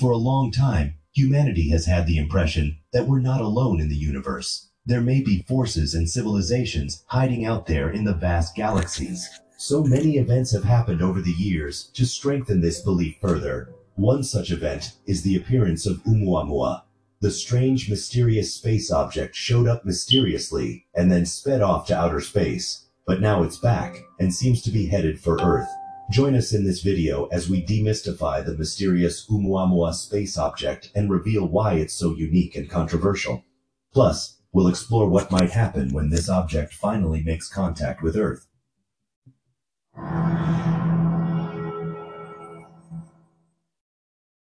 For a long time, humanity has had the impression that we're not alone in the universe. There may be forces and civilizations hiding out there in the vast galaxies. So many events have happened over the years to strengthen this belief further. One such event is the appearance of Oumuamua. The strange, mysterious space object showed up mysteriously and then sped off to outer space. But now it's back and seems to be headed for Earth. Join us in this video as we demystify the mysterious Oumuamua space object and reveal why it's so unique and controversial. Plus, we'll explore what might happen when this object finally makes contact with Earth.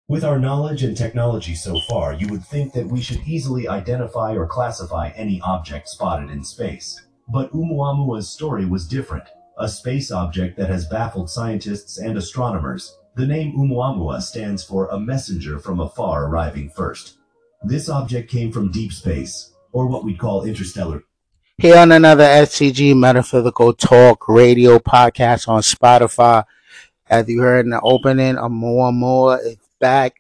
With our knowledge and technology so far, you would think that we should easily identify or classify any object spotted in space. But Oumuamua's story was different. A space object that has baffled scientists and astronomers. The name Oumuamua stands for a messenger from afar arriving first. This object came from deep space, or what we'd call interstellar Here on another STG Metaphysical Talk radio podcast on Spotify. As you heard in the opening, Oumuamua is back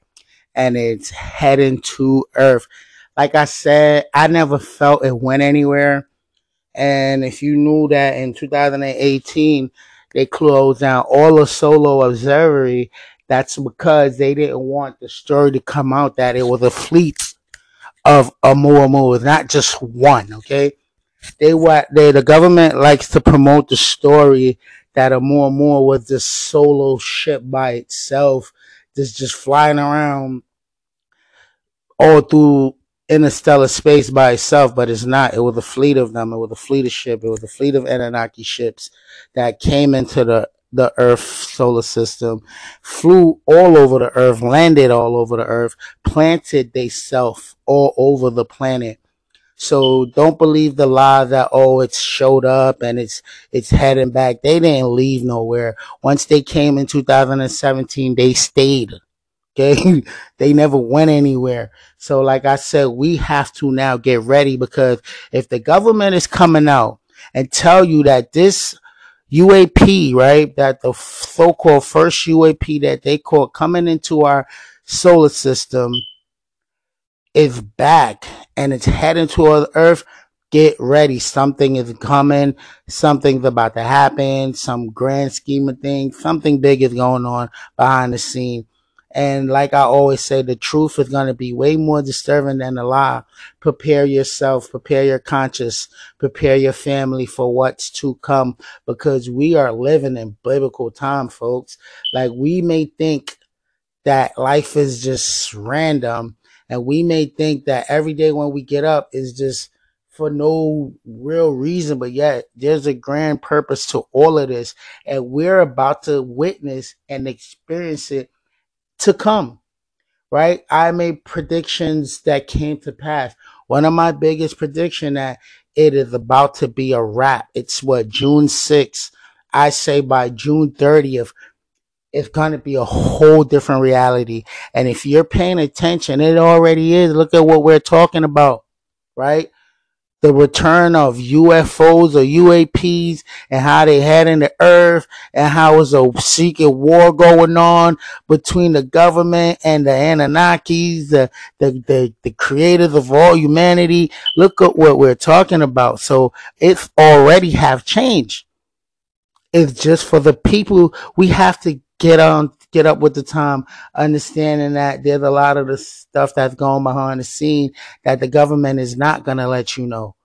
and it's heading to Earth. Like I said, I never felt it went anywhere. And if you knew that in 2018 they closed down all the solar observatory, that's because they didn't want the story to come out that it was a fleet of Oumuamua, not just one. Okay, they what they the government likes to promote the story that Oumuamua was this solo ship by itself, just just flying around all through interstellar space by itself, but it's not. It was a fleet of them. It was a fleet of ship. It was a fleet of Anunnaki ships that came into the the Earth solar system, flew all over the Earth, landed all over the Earth, planted they self all over the planet. So don't believe the lie that oh it's showed up and it's it's heading back. They didn't leave nowhere. Once they came in 2017, they stayed. Okay. they never went anywhere. So like I said, we have to now get ready because if the government is coming out and tell you that this UAP, right, that the so-called first UAP that they call coming into our solar system is back and it's heading toward Earth, get ready. Something is coming. Something's about to happen. Some grand scheme of things. Something big is going on behind the scene. And like I always say, the truth is going to be way more disturbing than the lie. Prepare yourself, prepare your conscience, prepare your family for what's to come because we are living in biblical time, folks. Like we may think that life is just random and we may think that every day when we get up is just for no real reason, but yet there's a grand purpose to all of this. And we're about to witness and experience it to come, right? I made predictions that came to pass. One of my biggest prediction that it is about to be a wrap. It's what June 6th. I say by June 30th, it's going to be a whole different reality. And if you're paying attention, it already is. Look at what we're talking about, right? The return of UFOs or UAPs and how they had in the earth and how a secret war going on between the government and the Anunnakis, the, the, the, the creators of all humanity. Look at what we're talking about. So it's already have changed. It's just for the people we have to get on get up with the time, understanding that there's a lot of the stuff that's going behind the scene that the government is not going to let you know,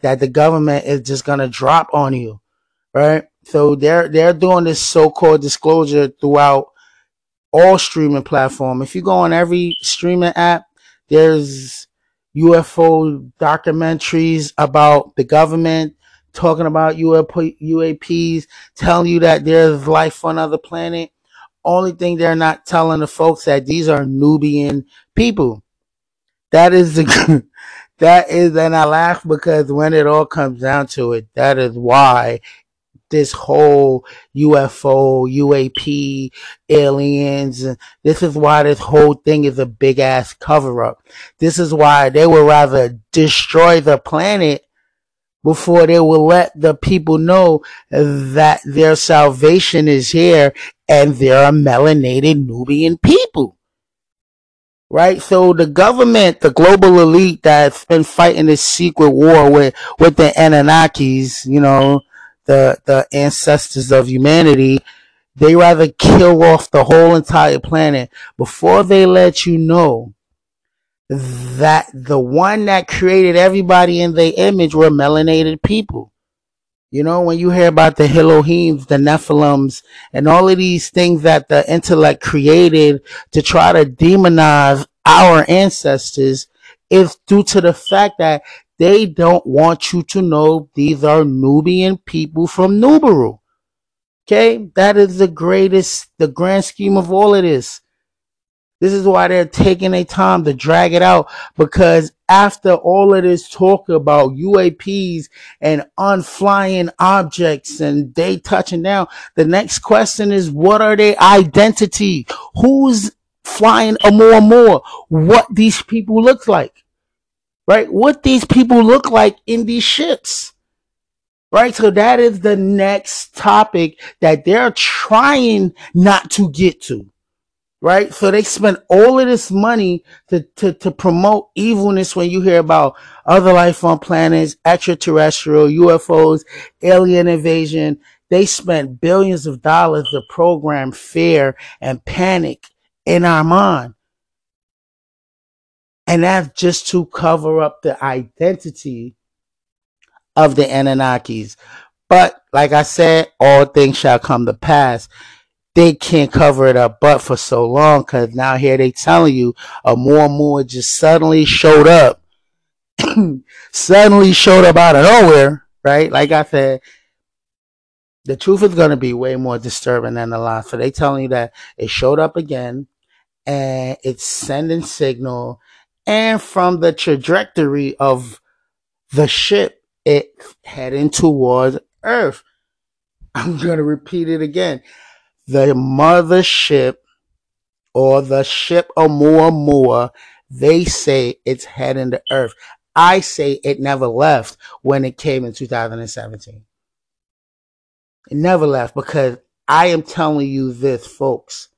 that the government is just going to drop on you, right? So they're they're doing this so-called disclosure throughout all streaming platform. If you go on every streaming app, there's UFO documentaries about the government talking about UAPs, telling you that there's life on another planet. Only thing they're not telling the folks that these are Nubian people. That is the, that is, and I laugh because when it all comes down to it, that is why this whole UFO, UAP, aliens, this is why this whole thing is a big ass cover up. This is why they would rather destroy the planet before they will let the people know that their salvation is here and they're a melanated Nubian people. right? So the government, the global elite that's been fighting this secret war with with the Anunnakis, you know, the the ancestors of humanity, they rather kill off the whole entire planet before they let you know that the one that created everybody in their image were melanated people. You know, when you hear about the Elohims, the Nephilims, and all of these things that the intellect created to try to demonize our ancestors, is due to the fact that they don't want you to know these are Nubian people from Nubaru. Okay, that is the greatest, the grand scheme of all of this. This is why they're taking their time to drag it out because after all of this talk about UAPs and unflying objects and they touching down, the next question is what are their identity? Who's flying Oumuamua? What these people look like, right? What these people look like in these ships. Right. So that is the next topic that they're trying not to get to right? So they spend all of this money to, to, to promote evilness when you hear about other life on planets, extraterrestrial, UFOs, alien invasion. They spent billions of dollars to program fear and panic in our mind. And that's just to cover up the identity of the Anunnakis. But like I said, all things shall come to pass they can't cover it up but for so long because now here they telling you Oumuamua just suddenly showed up suddenly showed up out of nowhere right? Like i said the truth is going to be way more disturbing than the lie. So they telling you that it showed up again and it's sending signal and from the trajectory of the ship it heading towards earth. I'm going to repeat it again the mothership or the ship of Oumuamua, they say it's heading to Earth. I say it never left when it came in 2017. It never left because I am telling you this, folks.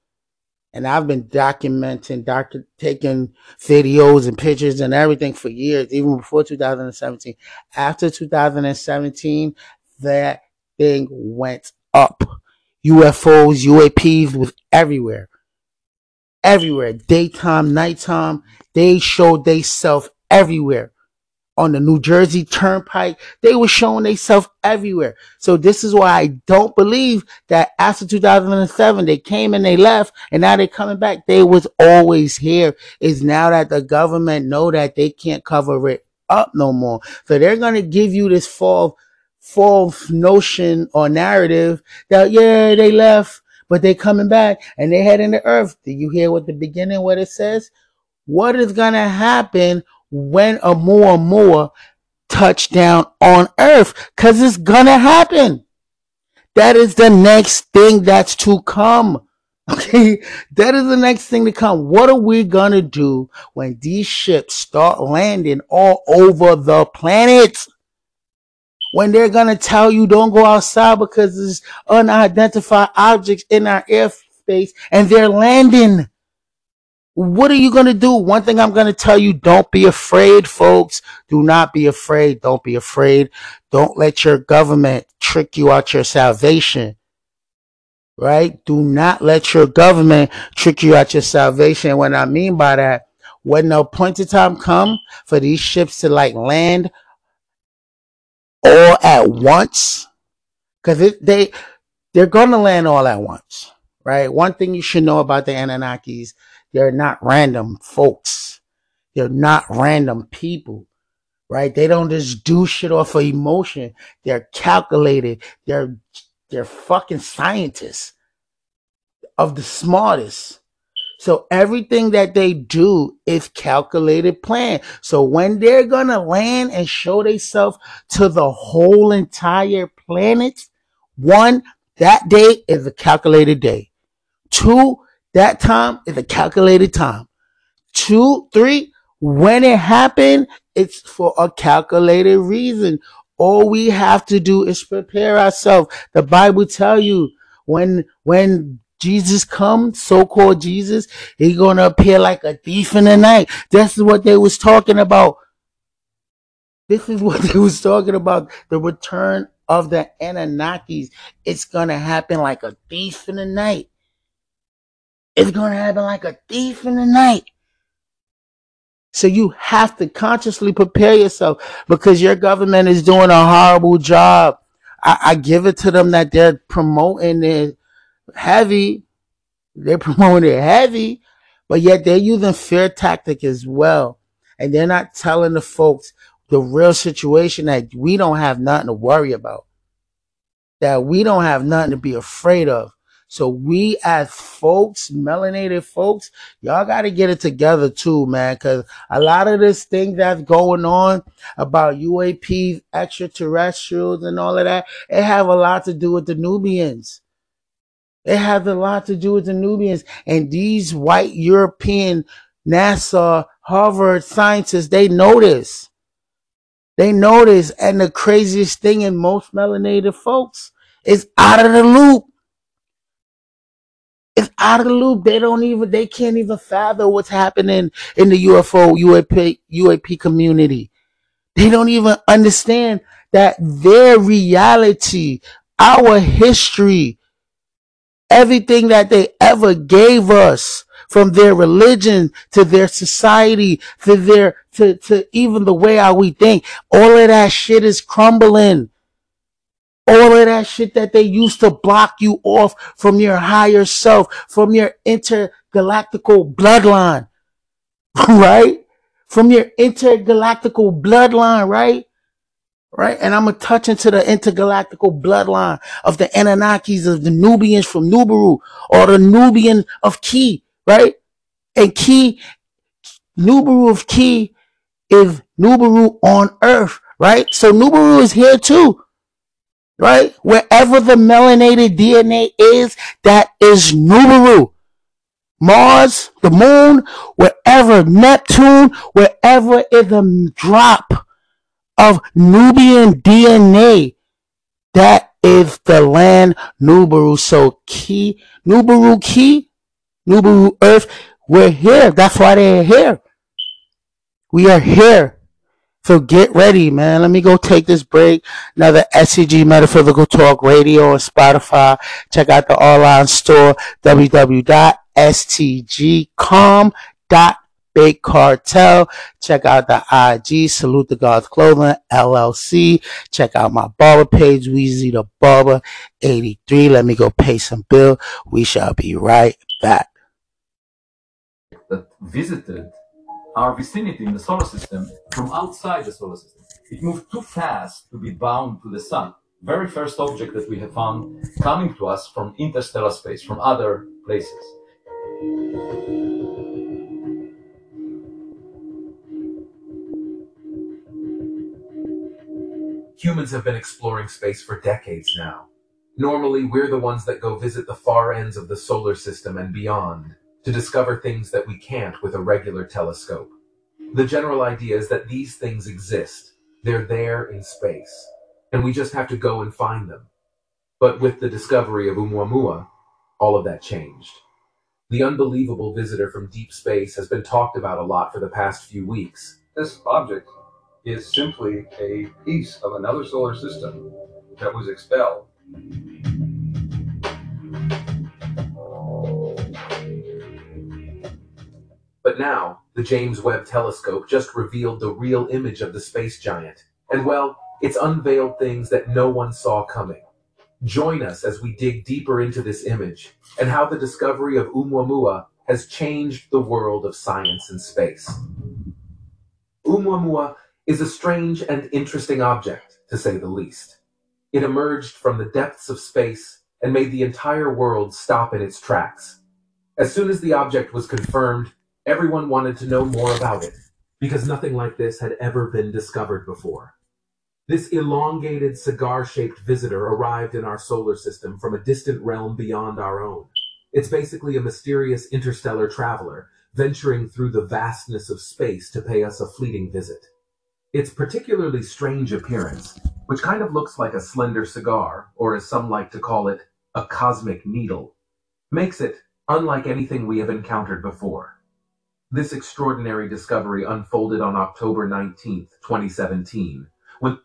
And I've been documenting, doctor, taking videos and pictures and everything for years, even before 2017. After 2017, that thing went up UFOs, UAPs was everywhere. Everywhere. Daytime, nighttime. They showed they self everywhere. On the New Jersey Turnpike, they were showing themselves everywhere. So this is why I don't believe that after 2007 they came and they left, and now they're coming back. They was always here. Is now that the government know that they can't cover it up no more, so they're gonna give you this fall false notion or narrative that yeah they left but they coming back and they heading to earth. Do you hear what the beginning what it says? What is gonna happen when Oumuamua touchdown on earth? Because it's gonna happen. That is the next thing that's to come. Okay? That is the next thing to come. What are we gonna do when these ships start landing all over the planet when they're gonna tell you don't go outside because there's unidentified objects in our airspace and they're landing. What are you gonna do? One thing I'm gonna tell you, don't be afraid, folks. Do not be afraid. Don't be afraid. Don't let your government trick you out your salvation. Right? Do not let your government trick you out your salvation. What I mean by that, when the appointed time come for these ships to like land all at once? Because they they're going to land all at once right? One thing you should know about the anunnakis they're not random folks. They're not random people right? They don't just do shit off of emotion. They're calculated. They're they're fucking scientists of the smartest so everything that they do is calculated plan. So when they're gonna land and show themselves to the whole entire planet, one, that day is a calculated day. Two, that time is a calculated time. Two, three, when it happened, it's for a calculated reason. All we have to do is prepare ourselves. The Bible tell you when when Jesus come, so-called Jesus, he gonna appear like a thief in the night. This is what they was talking about. This is what they was talking about. The return of the Anunnakis. It's gonna happen like a thief in the night. It's gonna happen like a thief in the night. So you have to consciously prepare yourself because your government is doing a horrible job. I, I give it to them that they're promoting it heavy. They're promoting it heavy, but yet they're using fear tactic as well. And they're not telling the folks the real situation that we don't have nothing to worry about. That we don't have nothing to be afraid of. So we as folks, melanated folks, y'all got to get it together too, man. Cause a lot of this thing that's going on about UAPs, extraterrestrials and all of that, it have a lot to do with the Nubians. It has a lot to do with the Nubians and these white European NASA, Harvard scientists, they know this. They know this. And the craziest thing in most melanated folks is out of the loop. It's out of the loop. They don't even, they can't even fathom what's happening in the UFO, UAP, UAP community. They don't even understand that their reality, our history, everything that they ever gave us, from their religion to their society to their to, to even the way how we think all of that shit is crumbling all of that shit that they used to block you off from your higher self, from your intergalactical bloodline, right? From your intergalactical bloodline, right? Right? And I'm gonna touch into the intergalactical bloodline of the Anunnakis, of the Nubians from Nubaru, or the Nubian of Ki, right? And Ki, Nubaru of Ki is Nubaru on Earth, right? So Nubaru is here too right? Wherever the melanated DNA is, that is Nubaru. Mars, the moon, wherever Neptune, wherever is a drop of Nubian DNA, that is the land Nubaru. So Ki, Nubaru Ki, Nubaru Earth, we're here. That's why they're here. We are here. So get ready, man. Let me go take this break. Another STG Metaphysical Talk Radio on Spotify. Check out the online store, www.stgcom.big cartel. Check out the IG, Salute the Gods Clothing, LLC. Check out my barber page, Weezy the Barber 83. Let me go pay some bill. We shall be right back. That visited our vicinity in the solar system from outside the solar system. It moved too fast to be bound to the sun. Very first object that we have found coming to us from interstellar space, from other places. Humans have been exploring space for decades now. Normally, we're the ones that go visit the far ends of the solar system and beyond to discover things that we can't with a regular telescope. The general idea is that these things exist. They're there in space. And we just have to go and find them. But with the discovery of Oumuamua, all of that changed. The unbelievable visitor from deep space has been talked about a lot for the past few weeks. This object is simply a piece of another solar system that was expelled. But now, the James Webb Telescope just revealed the real image of the space giant. And well, it's unveiled things that no one saw coming. Join us as we dig deeper into this image and how the discovery of Oumuamua has changed the world of science and space. Oumuamua is a strange and interesting object, to say the least. It emerged from the depths of space and made the entire world stop in its tracks. As soon as the object was confirmed, Everyone wanted to know more about it, because nothing like this had ever been discovered before. This elongated cigar-shaped visitor arrived in our solar system from a distant realm beyond our own. It's basically a mysterious interstellar traveler, venturing through the vastness of space to pay us a fleeting visit. Its particularly strange appearance, which kind of looks like a slender cigar, or as some like to call it, a cosmic needle, makes it unlike anything we have encountered before. This extraordinary discovery unfolded on October 19th, 2017, when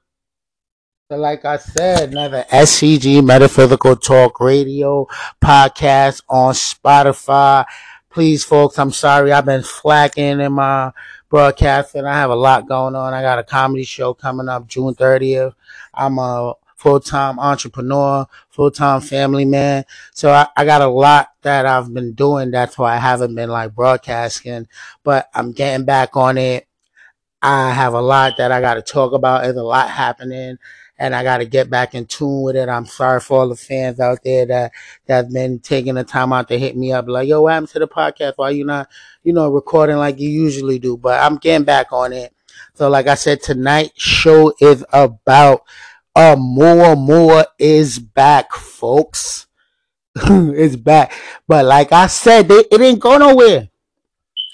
So like I said, another STG Metaphysical Talk Radio podcast on Spotify. Please, folks, I'm sorry I've been slacking in my broadcasting. I have a lot going on. I got a comedy show coming up June 30th. I'm a full-time entrepreneur, full-time family man. So I, I got a lot that I've been doing. That's why I haven't been like broadcasting, but I'm getting back on it. I have a lot that I got to talk about. There's a lot happening and I got to get back in tune with it. I'm sorry for all the fans out there that that's been taking the time out to hit me up, like, "Yo, what happened to the podcast? Why you not, you know, recording like you usually do?" But I'm getting back on it. So, like I said, tonight's show is about uh more more is back, folks. it's back, but like I said, they, it ain't go nowhere.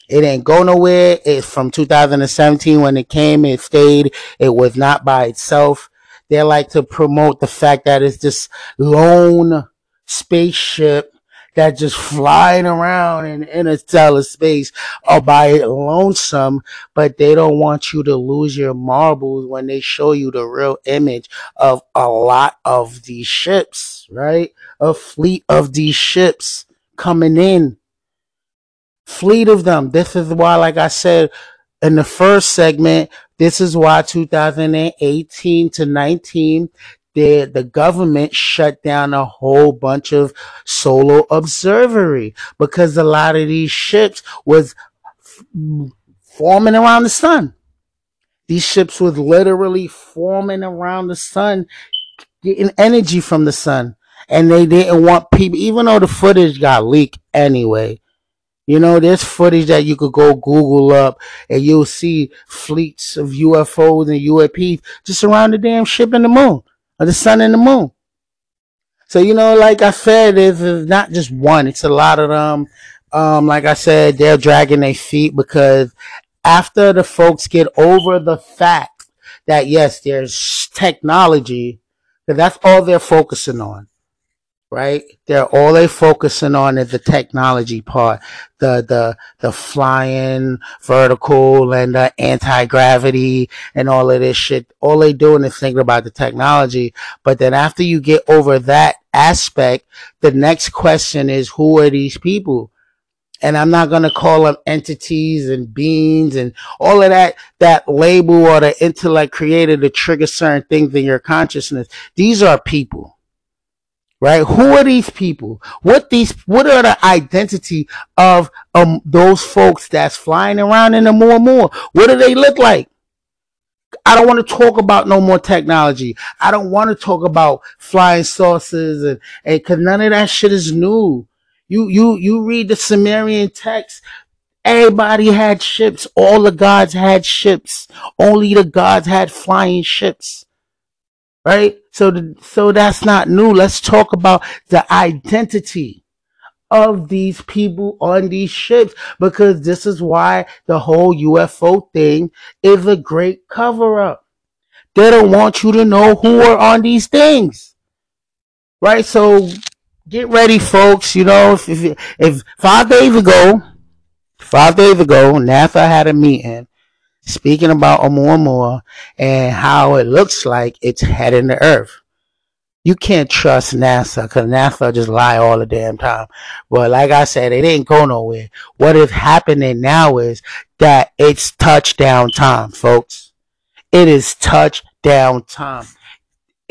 It ain't go nowhere. It's from 2017 when it came. It stayed. It was not by itself. They like to promote the fact that it's this lone spaceship that just flying around in interstellar space all by lonesome, but they don't want you to lose your marbles when they show you the real image of a lot of these ships, right? A fleet of these ships coming in fleet of them. This is why, like I said in the first segment, this is why 2018 to 19, the, the government shut down a whole bunch of solar observatory because a lot of these ships was forming around the sun. These ships was literally forming around the sun, getting energy from the sun. And they didn't want people, even though the footage got leaked anyway, you know, there's footage that you could go Google up and you'll see fleets of UFOs and UAPs just around the damn ship in the moon, or the sun and the moon. So, you know, like I said, it's not just one, it's a lot of them. Um, like I said, they're dragging their feet because after the folks get over the fact that yes, there's technology, because that's all they're focusing on right? They're all they focusing on is the technology part, the the the flying vertical and the anti gravity and all of this shit. All they doing is thinking about the technology. But then after you get over that aspect, the next question is who are these people? And I'm not to call them entities and beings and all of that, that label or the intellect created to trigger certain things in your consciousness. These are people right? Who are these people? What these, what are the identity of, um, those folks that's flying around in the Oumuamua? What do they look like? I don't want to talk about no more technology. I don't want to talk about flying saucers and, and cause none of that shit is new. You, you, you read the Sumerian text. Everybody had ships. All the gods had ships. Only the gods had flying ships right? So, the, so that's not new. Let's talk about the identity of these people on these ships because this is why the whole UFO thing is a great cover up. They don't want you to know who are on these things, right? So get ready, folks. You know, if, if, if five days ago, five days ago, NASA had a meeting speaking about Oumuamua and how it looks like it's heading to Earth. You can't trust NASA because NASA just lie all the damn time. But like I said, it ain't go nowhere. What is happening now is that it's touchdown time, folks. It is touchdown time.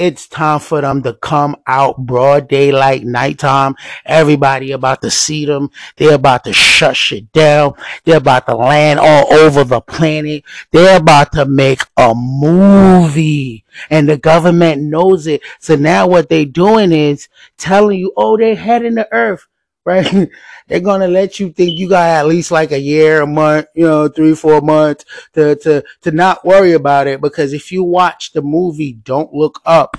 It's time for them to come out broad daylight, nighttime. Everybody about to see them. They're about to shut shit down. They're about to land all over the planet. They're about to make a movie. And the government knows it. So now what they're doing is telling you, oh, they're heading to Earth right? They're gonna let you think you got at least like a year, a month, you know, three, four months to to to not worry about it. Because if you watch the movie Don't Look Up,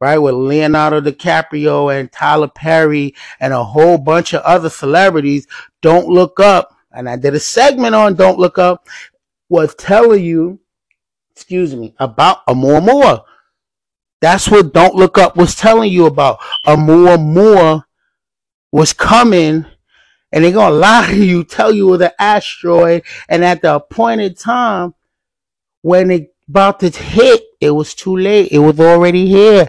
right, with Leonardo DiCaprio and Tyler Perry and a whole bunch of other celebrities, Don't Look Up, and I did a segment on Don't Look Up, was telling you, excuse me, about Oumuamua. That's what Don't Look Up was telling you about. Oumuamua was coming and they're gonna lie to you, tell you it was an asteroid, and at the appointed time, when it about to hit, it was too late. It was already here.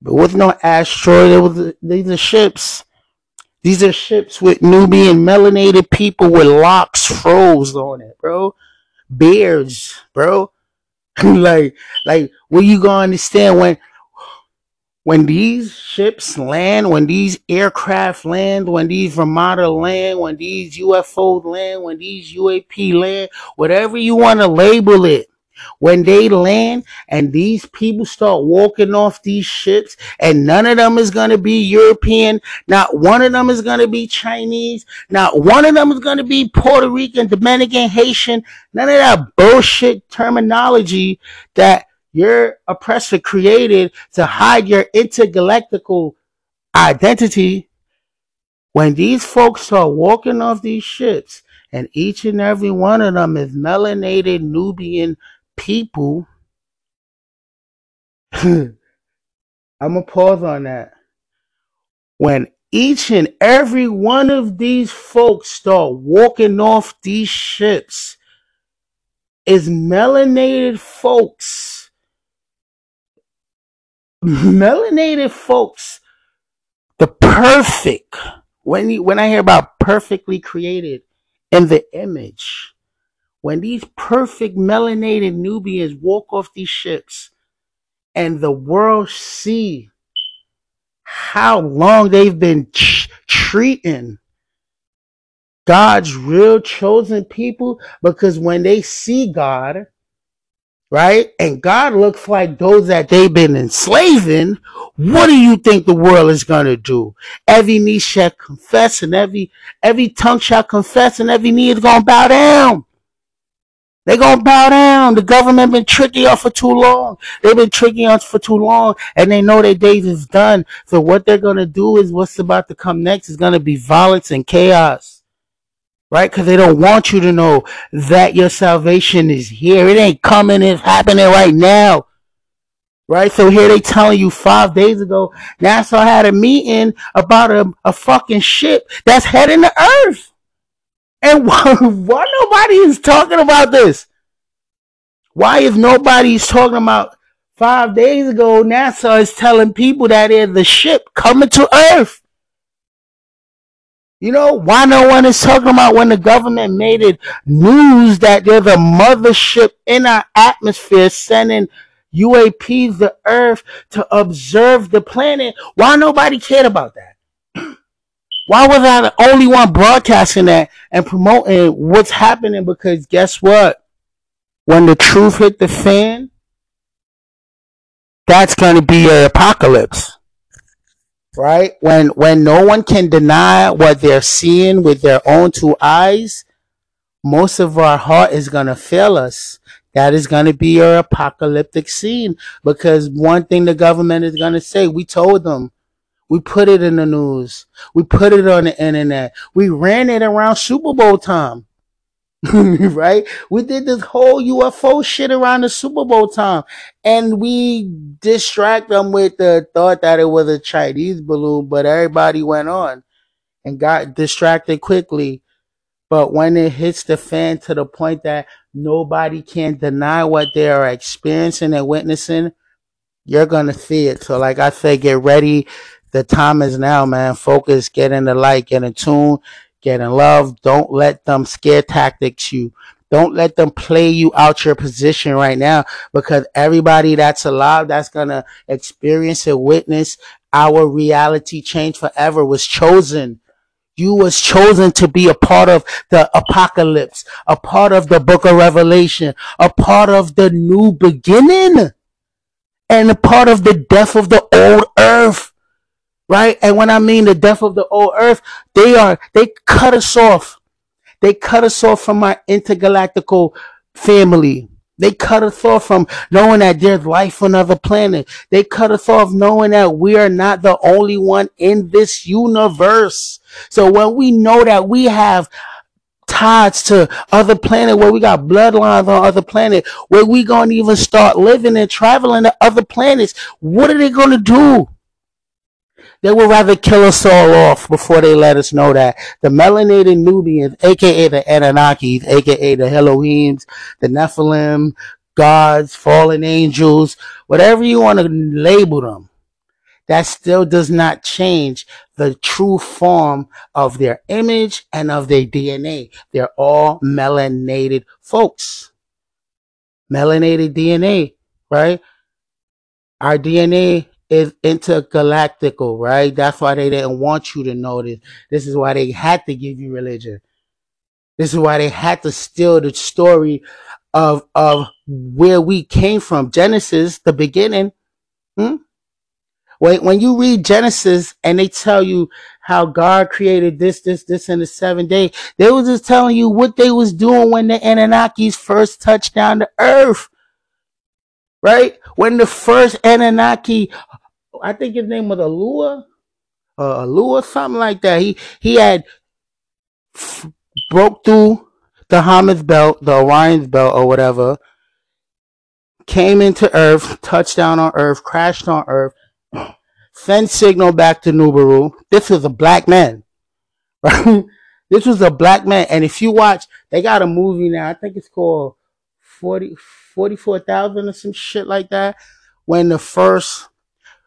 But with no asteroid, it was these are ships. These are ships with Nubian melanated people with locks froze on it, bro. Beards, bro. like, like, what you gonna understand when when these ships land, when these aircraft land, when these Ramada land, when these UFO land, when these UAP land, whatever you want to label it, when they land and these people start walking off these ships and none of them is going to be European, not one of them is going to be Chinese, not one of them is going to be Puerto Rican, Dominican, Haitian, none of that bullshit terminology that your oppressor created to hide your intergalactical identity. When these folks start walking off these ships and each and every one of them is melanated Nubian people. I'm gonna pause on that. When each and every one of these folks start walking off these ships, is melanated folks, melanated folks, the perfect. When you, when I hear about perfectly created in the image, when these perfect melanated Nubians walk off these ships and the world see how long they've been ch- treating God's real chosen people because when they see God, right, and God looks like those that they've been enslaving, what do you think the world is gonna do? Every knee shall confess and every every tongue shall confess and every knee is gonna bow down. They gonna bow down. The government been tricking us for too long. They've been tricking us for too long, and they know their days is done. So what they're gonna do is what's about to come next is gonna be violence and chaos, right? Because they don't want you to know that your salvation is here. It ain't coming. It's happening right now. Right, so here they telling you five days ago, NASA had a meeting about a, a fucking ship that's heading to Earth. And why, why nobody is talking about this? Why is nobody talking about five days ago NASA is telling people that there's the ship coming to Earth? You know, why no one is talking about when the government made it news that there's a mothership in our atmosphere sending UAPs to Earth to observe the planet? Why nobody cared about that? Why was I the only one broadcasting that and promoting what's happening? Because guess what? When the truth hit the fan, that's going to be an apocalypse. Right? When when no one can deny what they're seeing with their own two eyes, most of our heart is going to fail us. That is going to be your apocalyptic scene because one thing the government is going to say, we told them we put it in the news. We put it on the internet. We ran it around Super Bowl time. right? We did this whole UFO shit around the Super Bowl time. And we distract them with the thought that it was a Chinese balloon, but everybody went on and got distracted quickly. But when it hits the fan to the point that nobody can deny what they are experiencing and witnessing, you're gonna see it. So like I said, get ready the time is now, man. Focus, get in the light, get in tune, get in love. Don't let them scare tactics you. Don't let them play you out your position right now because everybody that's alive that's going to experience and witness our reality change forever was chosen. You was chosen to be a part of the apocalypse, a part of the book of Revelation, a part of the new beginning, and a part of the death of the old earth right? And when I mean the death of the old earth, they are, they cut us off. They cut us off from our intergalactical family. They cut us off from knowing that there's life on other planets. They cut us off knowing that we are not the only one in this universe. So when we know that we have ties to other planet where we got bloodlines on other planet where we gonna even start living and traveling to other planets, what are they gonna do? They would rather kill us all off before they let us know that the melanated Nubians, aka the Anunnakis, aka the Elohims, the Nephilim, gods, fallen angels, whatever you want to label them, that still does not change the true form of their image and of their DNA. They're all melanated folks. Melanated DNA, right? Our DNA is intergalactical, right? That's why they didn't want you to know this. This is why they had to give you religion. This is why they had to steal the story of of where we came from. Genesis, the beginning. Hmm? When when you read Genesis and they tell you how God created this, this, this in the seventh day, they was just telling you what they was doing when the Anunnakis first touched down the earth. Right? When the first Anunnaki, I think his name was Alua, uh, Alua, something like that. He he had f- broke through the Hamas belt, the Orion's belt, or whatever. Came into Earth, touched down on Earth, crashed on Earth, sent signal back to Nubaru. This is a black man, right? This was a black man, and if you watch, they got a movie now. I think it's called 40, 44,000 or some shit like that. When the first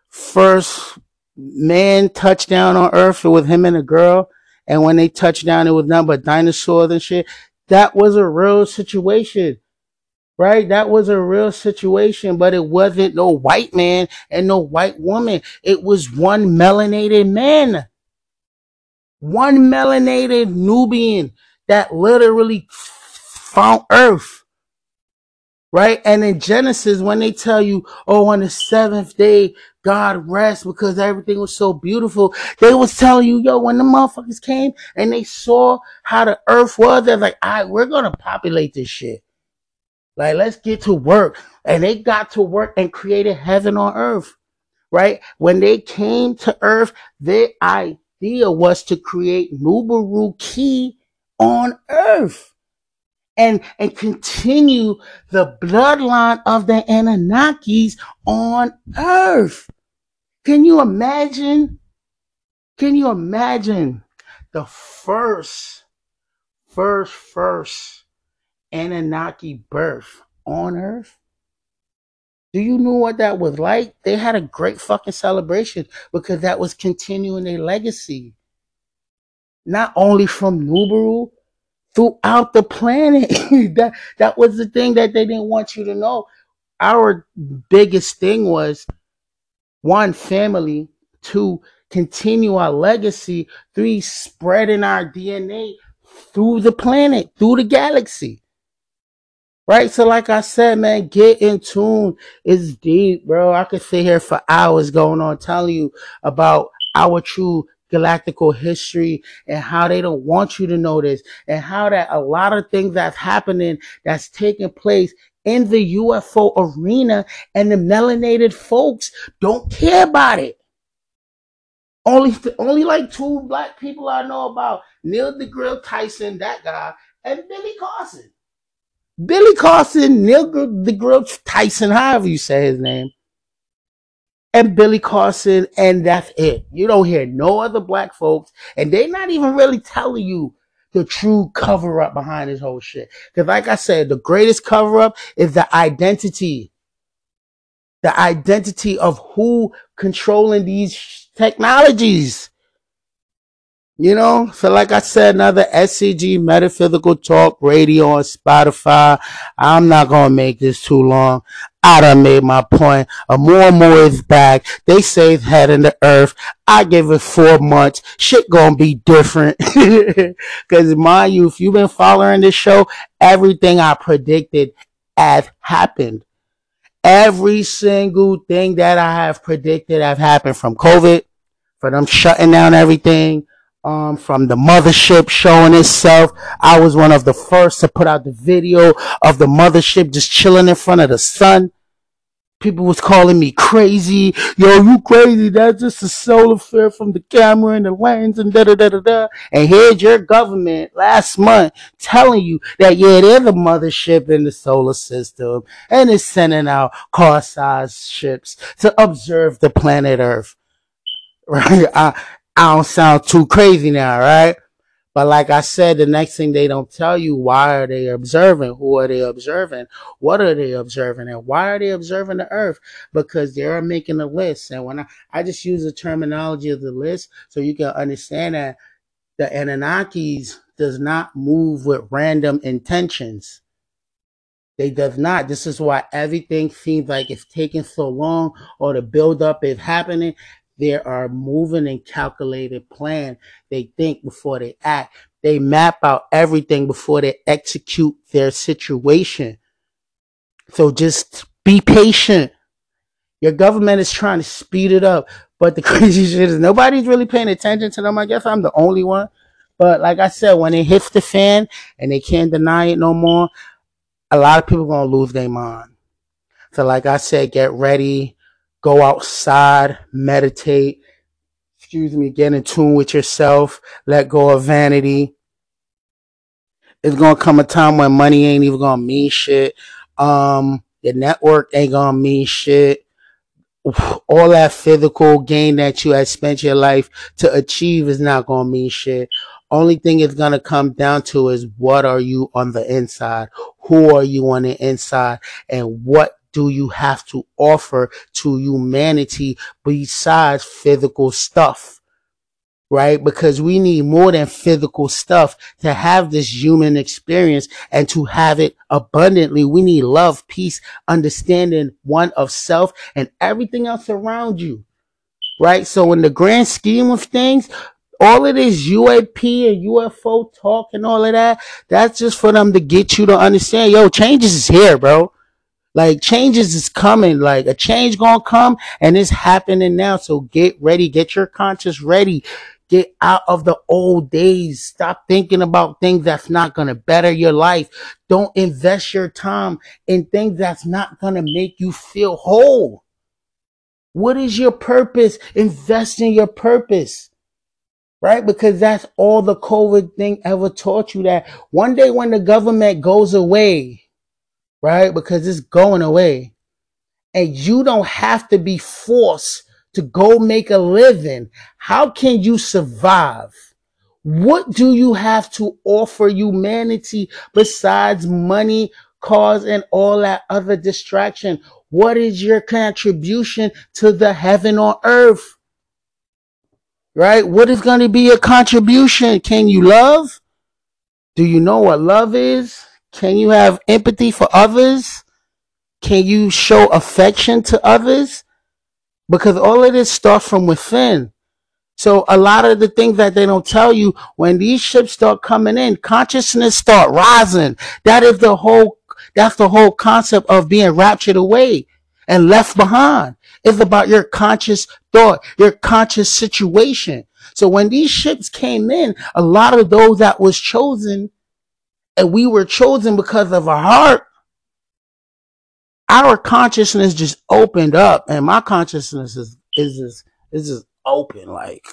first man touched down on Earth, it was him and a girl, and when they touched down, it was nothing but dinosaurs and shit. That was a real situation right? That was a real situation, but it wasn't no white man and no white woman. It was one melanated man, one melanated Nubian that literally found Earth. Right? And in Genesis, when they tell you, oh, on the seventh day, God rest because everything was so beautiful, they was telling you, yo, when the motherfuckers came and they saw how the earth was, they're like, all right, we're going to populate this shit. Like, let's get to work. And they got to work and created heaven on earth, right? When they came to earth, their idea was to create Nubaru Ki on earth and, and continue the bloodline of the Anunnakis on earth. Can you imagine? Can you imagine the first, first, first Anunnaki birth on Earth? Do you know what that was like? They had a great fucking celebration because that was continuing their legacy. Not only from Nubaru, throughout the planet. that that was the thing that they didn't want you to know. Our biggest thing was one family, two continue our legacy, three spreading our DNA through the planet, through the galaxy. Right? So like I said, man, get in tune. It's deep, bro. I could sit here for hours going on telling you about our true galactical history and how they don't want you to know this and how that a lot of things that's happening that's taking place in the UFO arena and the melanated folks don't care about it. Only, only like two black people I know about Neil deGrasse Tyson, that guy, and Billy Carson. Billy Carson, Neil deGrasse Tyson, however you say his name, and Billy Carson, and that's it. You don't hear no other black folks, and they're not even really telling you the true cover up behind this whole shit. Because, like I said, the greatest cover up is the identity, the identity of who controlling these technologies. You know, so like I said, another STG Metaphysical Talk Radio on Spotify. I'm not gonna make this too long. I done made my point. Oumuamua is back. They say it's head in the earth. I give it four months. Shit gonna be different. Cause mind you, if you've been following this show, everything I predicted has happened. Every single thing that I have predicted have happened from COVID, for them shutting down everything, um, from the mothership showing itself. I was one of the first to put out the video of the mothership just chilling in front of the sun. People was calling me crazy. Yo, you crazy. That's just a solar flare from the camera and the lens and da da da da da. And here's your government last month telling you that, yeah, they're the mothership in the solar system and it's sending out car sized ships to observe the planet Earth right? I, I don't sound too crazy now, right? But like I said, the next thing they don't tell you, why are they observing? Who are they observing? What are they observing? And why are they observing the earth? Because they're making a list. And when I, I just use the terminology of the list so you can understand that the Anunnakis does not move with random intentions. They does not. This is why everything seems like it's taking so long or the build up is happening. There are moving and calculated plan. They think before they act. They map out everything before they execute their situation. So just be patient. Your government is trying to speed it up. But the crazy shit is nobody's really paying attention to them. I guess I'm the only one. But like I said, when it hits the fan and they can't deny it no more, a lot of people gonna lose their mind. So like I said, get ready, go outside, meditate, excuse me, get in tune with yourself, let go of vanity. It's gonna come a time when money ain't even gonna mean shit. Um, your network ain't gonna mean shit. All that physical gain that you had spent your life to achieve is not gonna mean shit. Only thing it's gonna come down to is what are you on the inside? Who are you on the inside? And what do you have to offer to humanity besides physical stuff? Right? Because we need more than physical stuff to have this human experience and to have it abundantly. We need love, peace, understanding one of self and everything else around you. Right? So in the grand scheme of things, all of this UAP and UFO talk and all of that, that's just for them to get you to understand, yo, changes is here, bro. Like changes is coming. Like a change gonna come and it's happening now. So get ready. Get your conscience ready. Get out of the old days. Stop thinking about things that's not gonna better your life. Don't invest your time in things that's not gonna make you feel whole. What is your purpose? Invest in your purpose right? Because that's all the COVID thing ever taught you that one day when the government goes away, right? Because it's going away and you don't have to be forced to go make a living. How can you survive? What do you have to offer humanity besides money, cars, and all that other distraction? What is your contribution to the heaven on earth? right? What is going to be your contribution? Can you love? Do you know what love is? Can you have empathy for others? Can you show affection to others? Because all of this starts from within. So a lot of the things that they don't tell you when these ships start coming in, consciousness start rising. That is the whole, that's the whole concept of being raptured away and left behind. It's about your conscious thought, your conscious situation. So when these ships came in, a lot of those that was chosen, and we were chosen because of our heart, our consciousness just opened up, and my consciousness is is just is just open like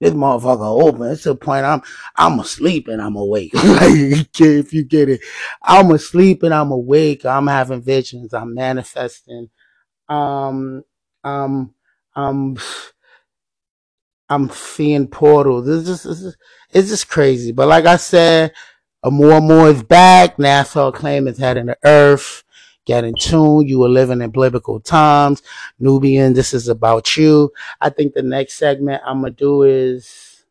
this motherfucker open. It's a point I'm I'm asleep and I'm awake. if you get it, I'm asleep and I'm awake. I'm having visions. I'm manifesting um, um, um, I'm seeing portals. This is, it's just crazy. But like I said, Oumuamua is back. NASA claim it's heading to Earth. Get in tune. You were living in biblical times. Nubian, this is about you. I think the next segment I'm gonna do is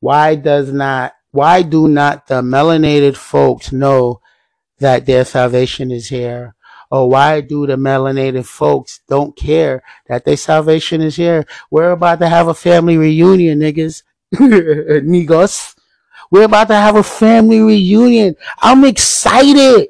why does not why do not the melanated folks know that their salvation is here? Or why do the melanated folks don't care that their salvation is here? We're about to have a family reunion, niggas. Nigos. We're about to have a family reunion. I'm excited.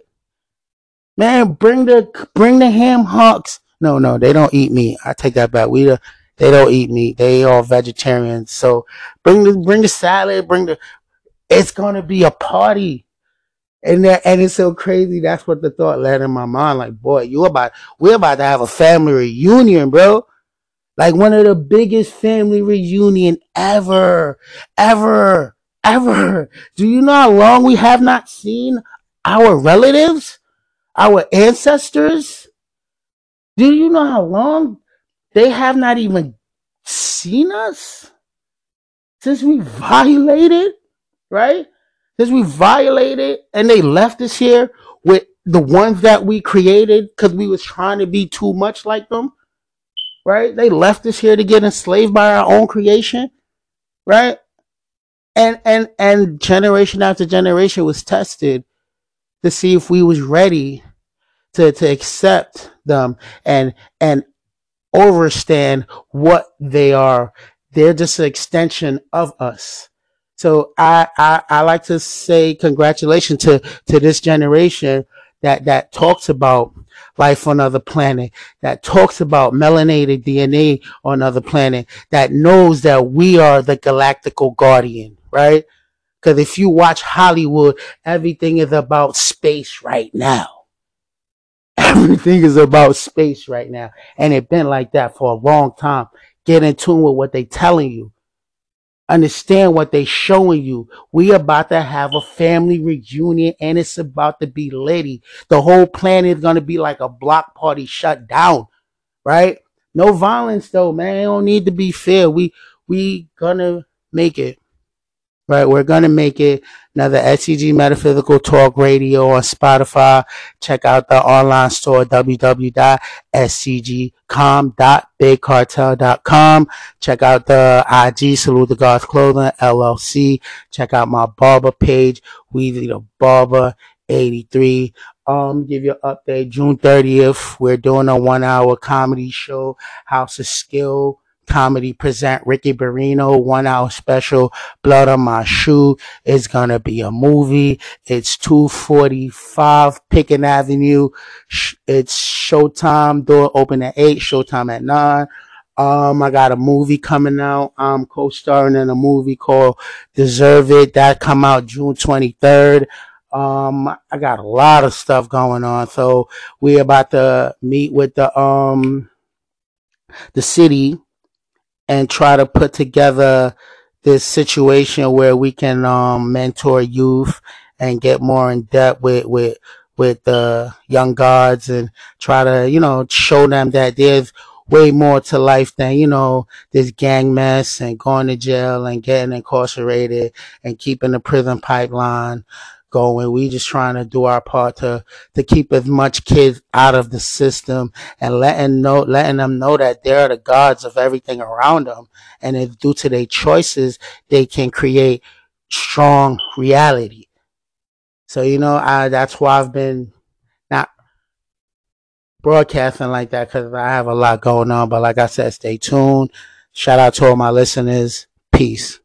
Man, bring the bring the ham hocks. No, no, they don't eat meat. I take that back. We the, they don't eat meat. They all vegetarians. So bring the bring the salad. Bring the. It's gonna be a party. And that, and it's so crazy. That's what the thought led in my mind. Like, boy, you about, we're about to have a family reunion, bro. Like one of the biggest family reunion ever, ever, ever. Do you know how long we have not seen our relatives, our ancestors? Do you know how long they have not even seen us, since we violated, right? Since we violated and they left us here with the ones that we created because we was trying to be too much like them, right? They left us here to get enslaved by our own creation, right? And and and generation after generation was tested to see if we was ready to to accept them and and understand what they are. They're just an extension of us. So I, I, I like to say congratulations to, to this generation that, that talks about life on another planet, that talks about melanated DNA on another planet, that knows that we are the galactical guardian, right? Because if you watch Hollywood, everything is about space right now. Everything is about space right now. And it's been like that for a long time. Get in tune with what they're telling you. Understand what they're showing you. We about to have a family reunion and it's about to be litty. The whole planet is going to be like a block party shut down, right? No violence though, man. It don't need to be fair. We, we gonna make it. Right, we're gonna make it another STG Metaphysical Talk Radio on Spotify. Check out the online store www.scgcom.bigcartel.com. Check out the IG Salute the Gods Clothing LLC. Check out my barber page, Weezy the Barber 83. Um, give you an update. June 30th, we're doing a one hour comedy show, House of Skill comedy present Ricky Barino one hour special Blood on My Shoe is gonna be a movie. It's 245 Pickens Avenue. It's Showtime. Door open at 8, Showtime at 9. Um, I got a movie coming out. I'm co-starring in a movie called Deserve It. That come out June 23rd. Um, I got a lot of stuff going on. So we about to meet with the, um, the city and try to put together this situation where we can um, mentor youth and get more in depth with with with the young gods and try to you know show them that there's way more to life than you know this gang mess and going to jail and getting incarcerated and keeping the prison pipeline going. We just trying to do our part to to keep as much kids out of the system and letting know letting them know that they're the gods of everything around them, and if due to their choices they can create strong reality. So you know, I that's why I've been not broadcasting like that because I have a lot going on. But like I said, stay tuned. Shout out to all my listeners. Peace.